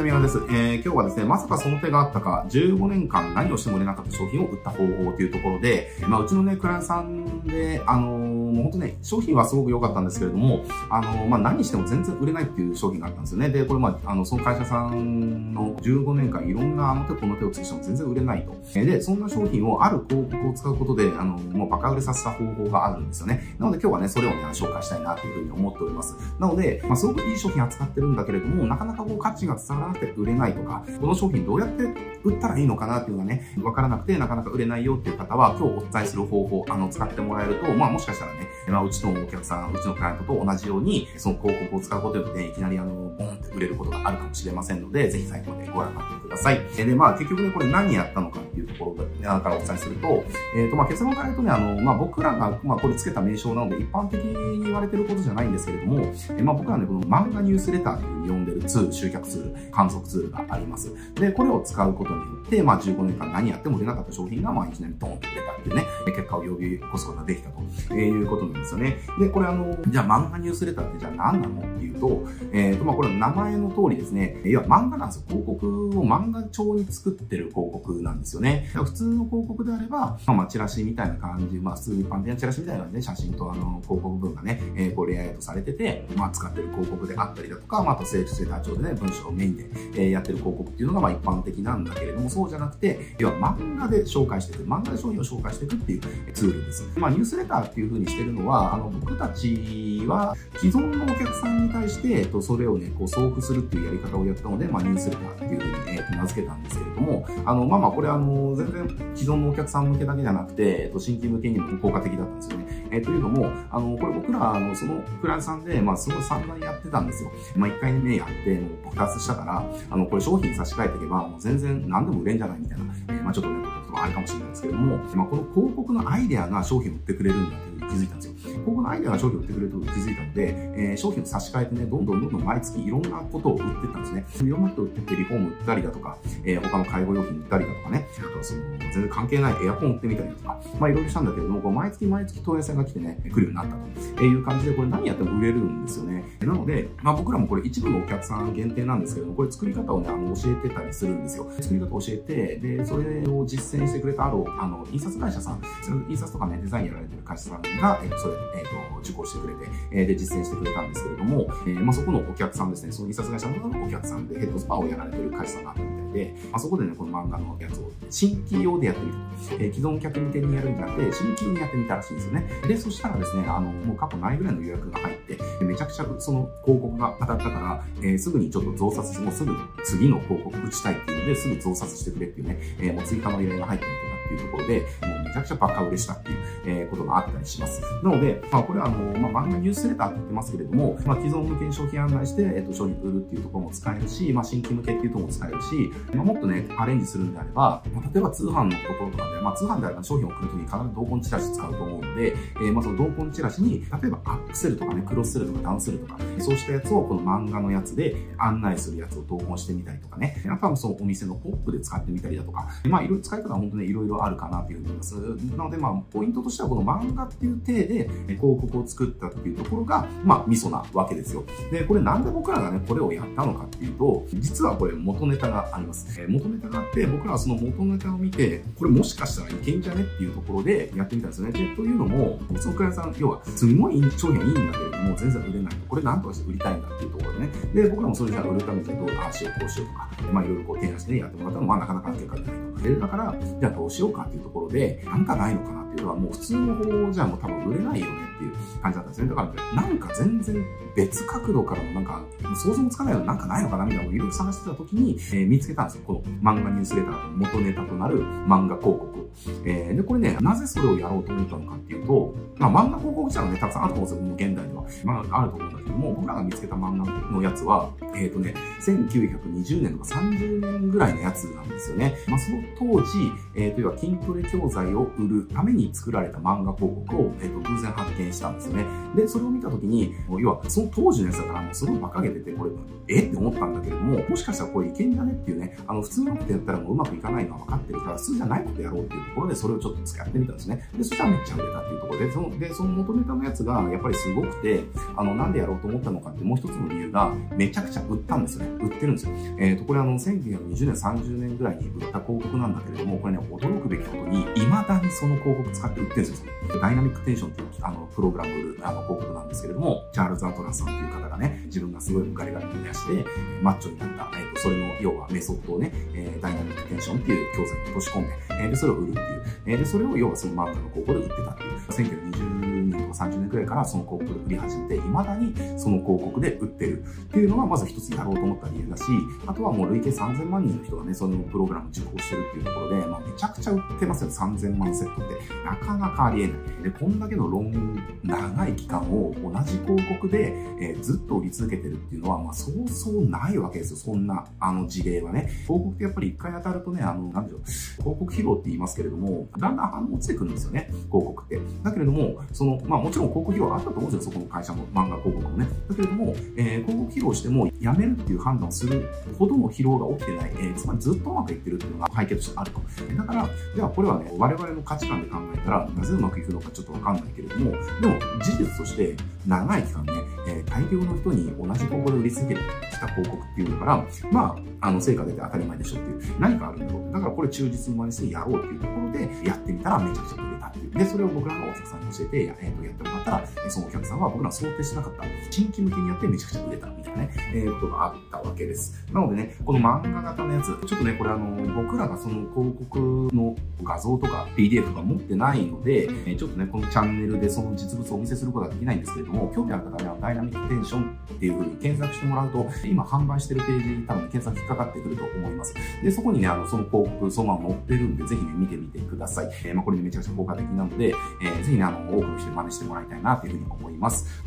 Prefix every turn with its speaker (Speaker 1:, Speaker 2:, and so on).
Speaker 1: ちは宮川です。えー、今日はですね、まさかその手があったか、15年間何をしても売れなかった商品を売った方法というところで、まあ、うちのね、クライアントさんで、あのー、もう本当ね、商品はすごく良かったんですけれども、あのー、まあ、何しても全然売れないっていう商品があったんですよね。で、これまあ、あの、その会社さんの15年間いろんなあの手この手を尽くしても全然売れないと。で、そんな商品をある広告を使うことで、あの、もうバカ売れさせた方法があるんですよね。なので今日はね、それをね、紹介したいなというふうに思っております。なので、まあ、すごくいい商品扱ってるんだけれども、なかなかこう価値が伝わらなくて売れないとか、この商品どうやって売ったらいいのかなっていうのがね、わからなくてなかなか売れないよっていう方は、今日お伝えする方法、あの、使ってもらえると、まあもしかしたらね、まあうちのお客さん、うちのクライアントと同じように、その広告を使うことによって、いきなりあの、ボンって売れることがあるかもしれませんので、ぜひ最後までご覧になってください。で、まあ結局ね、これ何やったのかいうところからお伝えすると、えっ、ー、と、まあ結論から言うとね、あの、まあ僕らが、まあこれつけた名称なので、一般的に言われてることじゃないんですけれども、えまあ僕らね、この漫画ニュースレターという呼んでるツール、集客ツール、観測ツールがあります。で、これを使うことによって、まあ15年間何やっても売れなかった商品が、まあいきなりドンと売れたっていうね、結果を呼び起こすことができたとえいうことなんですよね。で、これあの、じゃあ漫画ニュースレターってじゃあ何なのっていうと、えっ、ー、と、まあこれ名前の通りですね、要は漫画なんですよ。広告を漫画帳に作ってる広告なんですよね。普通の広告であれば、まあチラシみたいな感じ、まあ普通に一般的なチラシみたいなね、写真とあの、広告文がね、えー、こうレイアウトされてて、まあ使ってる広告であったりだとか、まああとセールスレター帳でね、文章をメインで、えー、やってる広告っていうのがまあ一般的なんだけれども、そうじゃなくて、要は漫画で紹介していく、漫画で商品を紹介していくっていうツールです。まあニュースレターっていう風にしてるのは、あの、僕たちは既存のお客さんに対して、えっと、それをね、こう送付するっていうやり方をやったので、まあニュースレターっていう風に、えっと、名付けたんですけれども、あの、まあまあこれあの、全然既存のお客さん向けだけじゃなくて、えっと、新規向けにも効果的だったんですよね。えー、というのも、あの、これ僕ら、あの、そのクライアントさんで、まあ、すごい散々やってたんですよ。まあ、1回目やって、もう爆発したから、あの、これ商品差し替えていけば、もう全然何でも売れんじゃないみたいな、えー、まあ、ちょっとね、こともあるかもしれないですけども、まあ、この広告のアイデアが商品を売ってくれるんだって気づいたんですよ。広告のアイデアが商品を売ってくれると気づいたので、えー、商品を差し替えてね、どんどんどんどん毎月いろんなことを売ってったんですね。いろんな人売っててリフォーム売ったりだとか、えー、他の介護用品売ったりだとかね、あとはその、全然関係ないエアコン売ってみたりとか、まあいろいろしたんだけれども、こう毎月毎月問い合わせが来てね、来るようになったという感じで、これ何やっても売れるんですよね。なので、まあ僕らもこれ一部のお客さん限定なんですけども、これ作り方をね、あの、教えてたりするんですよ。作り方を教えて、で、それを実践してくれたある、あの、印刷会社さん、印刷とかね、デザインやられてる会社さんが、えー、それ、えっ、ー、と、受講してくれて、えー、で、実践してくれたんですけれども、えー、まあそこのお客さんですね、その印刷会社のお客さんでヘッドスパをやられてる会社さんがあったみたいで、まあ、そこでね、この漫画のやつを新規用でやってみる。えー、既存客向けにやるんじゃなくて、新規用にやってみたらしいんですよね。で、そしたらですね、あの、もう過去ないぐらいの予約が入って、めちゃくちゃその広告が当たったから、えー、すぐにちょっと増刷、もうすぐ次の広告打ちたいっていうので、すぐ増刷してくれっていうね、えー、もう追加の依頼が入ったりとっていうところで、もうめちゃくちゃバカ売れしたっていう、えー、ことがあったりします。なので、まあこれはあの、まあ漫画ニュースレターって言ってますけれども、まあ既存向けに商品案内して、えっ、と、商品売るっていうところも使えるし、まあ新規向けっていうところも使えるし、まあもっとね、アレンジするんであれば、まあ、例えば通販のところとかで、まあ通販であれば商品を送るときに必ず同梱チラシ使うと思うので、えー、まあその同梱チラシに、例えばアップセルとかね、クロスセルとかダウンセルとか、そうしたやつをこの漫画のやつで案内するやつを同梱してみたりとかね、あとはそのお店のポップで使ってみたりだとか、まあいろいろ使い方は本当にいろいろあるかなというふうに思います。なのでまあポイントとしてはこの漫画っていう体で広告を作ったっていうところが、まあミソなわけですよ。で、これなんで僕らがね、これをやったのかっていうと、実はこれ元ネタがあります。えー、元ネタがあって、僕らはその元ネタを見て、これもしかしたらいけんじゃねっていうところでやってみたんですね。で、というのも、そのクライアントさん、要は、すごい商品はいいんだけれども、全然売れない。これなんとかして売りたいんだっていうところでね。で、僕らもそれじゃあ売るためにどうああしよう、こうしようとか、まあいろいろこう提案して、やってもらったのまあなかなか結果出ないと。で、だから、じゃあどうしようかっていうところで、なんかないのかなっていうのはもう普通の方じゃもう多分売れないよねっていう感じだったんですね。だから、なんか全然別角度からもなんか、想像もつかないのなんかないのかなみたいなのをいろいろ探してた時に、えー、見つけたんですよ。この漫画ニュースレターの元ネタとなる漫画広告。えー、で、これね、なぜそれをやろうと思ったのかっていうと、まあ漫画広告自体はね、たくさんあると思うんですよ。現代では。まああると思うんだけども、僕らが見つけた漫画のやつは、えっ、ー、とね、1920年とか30年ぐらいのやつなんですよね。まあその当時、えー、というか筋トレ教材を売るためにに作られた漫画広告を、えっ、と、偶然発見したんですよね。で、それを見たときに、要は、その当時のやつだから、すごい馬鹿げてて、これ、え？って思ったんだけれども、もしかしたらこれいけんじゃね？っていうね、あの、普通のことやったらもううまくいかないのは分かってるから、普通じゃないことやろうっていうところで、それをちょっと使ってみたんですね。で、そしたらめっちゃ売れたっていうところで、その、で、その元ネタのやつが、やっぱりすごくて、あの、なんでやろうと思ったのかってもう一つの理由が、めちゃくちゃ売ったんですよね。売ってるんですよ。えっ、ー、と、これあの、1920年、30年ぐらいに売った広告なんだけれども、これね、驚くべきことに、未だにその広告使って売ってるんですよ。ダイナミックテンションっていう、あの、プログラム、あの、広告なんですけれども、チャールズ・アトラスさんっていう方がね、自分がすごいガリガリに増やして、マッチョになった、え、ー、と、それの、要はメソッドをね、えー、ダイナミックテンションっていう教材に落とし込んで、えー、で、それを売るっていう、えー、で、それを要はその漫画の広告で売ってたっていう、1920年とか30年くらいからその広告で売り始めて、未だにその広告で売ってるっていうのがまず一つやろうと思った理由だし、あとはもう累計3000万人の人がね、そのプログラム受講してるっていうところで、まあ、めちゃくちゃ売ってますよ、3000万セットって。なかなかありえない。で、こんだけのロン、長い期間を同じ広告で、えー、ずっと売り続けてるっていうのは、まあ、そうそうないわけですよ、そんな、あの事例はね。広告ってやっぱり一回当たるとね、あの、なんでしょう、広告疲労って言いますけれども、だんだん反応落ちてくるんですよね、広告って。だけれども、その、まあもちろん広告費用あったと思うんですよ、そこの会社の漫画広告もね。だけれども、えー、広告費用してもやめるっていう判断をするほどの疲労が起きてない、えー、つまりずっとうまくいってるっていうのが背景としてあると。だから、じゃあこれはね、我々の価値観で考えたら、なぜうまくいくのかちょっとわかんないけれども、でも事実として長い期間ね、えー、大量の人に同じ広告で売り続けてきた広告っていうのから、まあ、あの、成果出て当たり前でしょっていう、何かあるんだろうだからこれ忠実に真似してやろうっていうところで、やってみたらめちゃくちゃ売れたっていう。で、それを僕らのお客さんに教えて、えー、とやってもらったら、そのお客さんは僕らは想定しなかった新規向けにやってめちゃくちゃ売れたみたいなね、えー、ことがあったわけです。なのでね、この漫画型のやつ、ちょっとね、これあの、僕らがその広告の画像とか PDF とか持ってないので、えちょっとね、このチャンネルでその実物をお見せすることはできないんですけれども、興味ある方はダイナミックテンションっていう風に検索してもらうと、今販売してるページに多分検索引っかかってくると思います。で、そこにね、あの、その広告そのまま載ってるんで、ぜひね、見てみてください。えー、まあ、これね、めちゃくちゃ効果的なので、えー、ぜひね、あの、多くの人に真似してもらいたいなというふうに思います。